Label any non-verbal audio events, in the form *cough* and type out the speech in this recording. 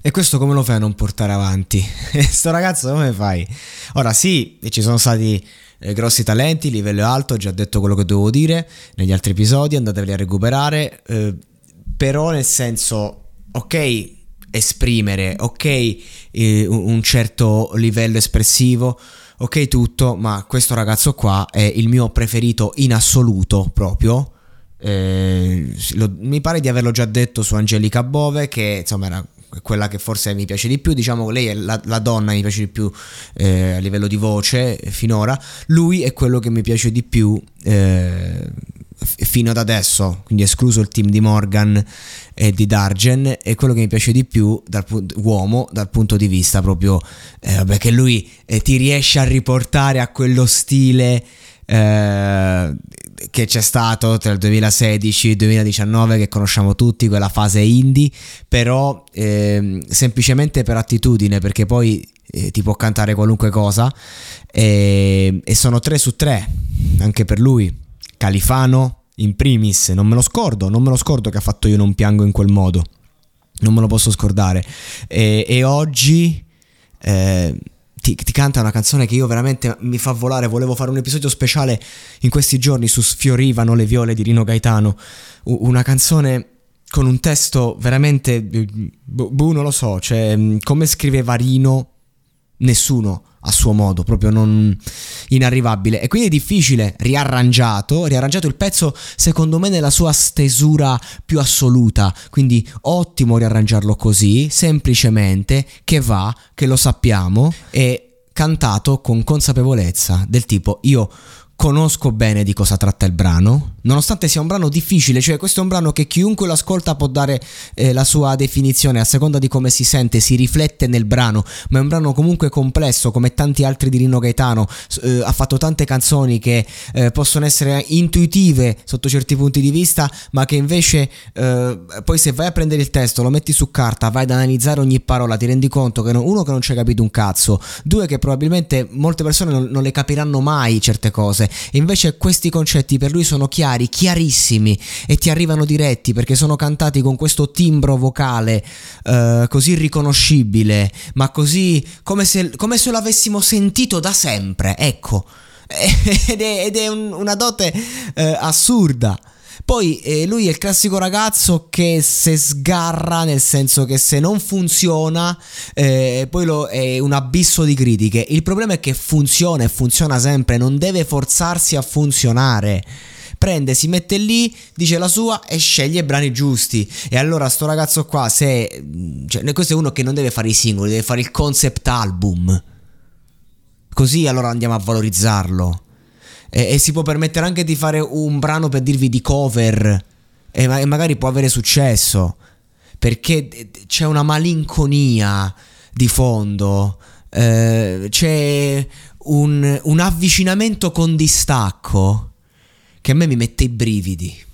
E questo come lo fai a non portare avanti? *laughs* Sto ragazzo come fai? Ora sì, ci sono stati eh, grossi talenti, livello alto, ho già detto quello che dovevo dire negli altri episodi, andateveli a recuperare, eh, però nel senso, ok, esprimere, ok, eh, un certo livello espressivo, ok tutto, ma questo ragazzo qua è il mio preferito in assoluto proprio. Eh, lo, mi pare di averlo già detto su Angelica Bove che insomma era quella che forse mi piace di più, diciamo lei è la, la donna che mi piace di più eh, a livello di voce finora, lui è quello che mi piace di più eh, fino ad adesso, quindi escluso il team di Morgan e di Dargen, è quello che mi piace di più dal uomo dal punto di vista proprio, eh, vabbè, che lui eh, ti riesce a riportare a quello stile eh, che c'è stato tra il 2016 e il 2019 che conosciamo tutti, quella fase indie, però eh, semplicemente per attitudine, perché poi eh, ti può cantare qualunque cosa e, e sono 3 su 3 anche per lui. Califano in primis, non me lo scordo, non me lo scordo che ha fatto io non piango in quel modo. Non me lo posso scordare. E, e oggi eh, ti, ti, canta una canzone che io veramente mi fa volare. Volevo fare un episodio speciale in questi giorni su Sfiorivano le viole di Rino Gaetano. Una canzone con un testo veramente. Boh, boh non lo so. Cioè, come scriveva Rino, nessuno a suo modo, proprio non inarrivabile. E quindi è difficile, riarrangiato, riarrangiato il pezzo secondo me nella sua stesura più assoluta, quindi ottimo riarrangiarlo così, semplicemente, che va, che lo sappiamo, e cantato con consapevolezza, del tipo io conosco bene di cosa tratta il brano, nonostante sia un brano difficile, cioè questo è un brano che chiunque lo ascolta può dare eh, la sua definizione a seconda di come si sente, si riflette nel brano, ma è un brano comunque complesso come tanti altri di Rino Gaetano, eh, ha fatto tante canzoni che eh, possono essere intuitive sotto certi punti di vista, ma che invece eh, poi se vai a prendere il testo, lo metti su carta, vai ad analizzare ogni parola, ti rendi conto che non, uno che non ci hai capito un cazzo, due che probabilmente molte persone non, non le capiranno mai certe cose invece questi concetti per lui sono chiari, chiarissimi e ti arrivano diretti perché sono cantati con questo timbro vocale eh, così riconoscibile, ma così come se, come se lo sentito da sempre, ecco. *laughs* ed è, ed è un, una dote eh, assurda. Poi eh, lui è il classico ragazzo che se sgarra, nel senso che se non funziona, eh, poi lo, è un abisso di critiche. Il problema è che funziona e funziona sempre, non deve forzarsi a funzionare prende, si mette lì, dice la sua e sceglie i brani giusti. E allora sto ragazzo qua, se... Cioè, questo è uno che non deve fare i singoli, deve fare il concept album. Così allora andiamo a valorizzarlo e, e si può permettere anche di fare un brano per dirvi di cover e, e magari può avere successo perché c'è una malinconia di fondo, eh, c'è un, un avvicinamento con distacco che a me mi mette i brividi.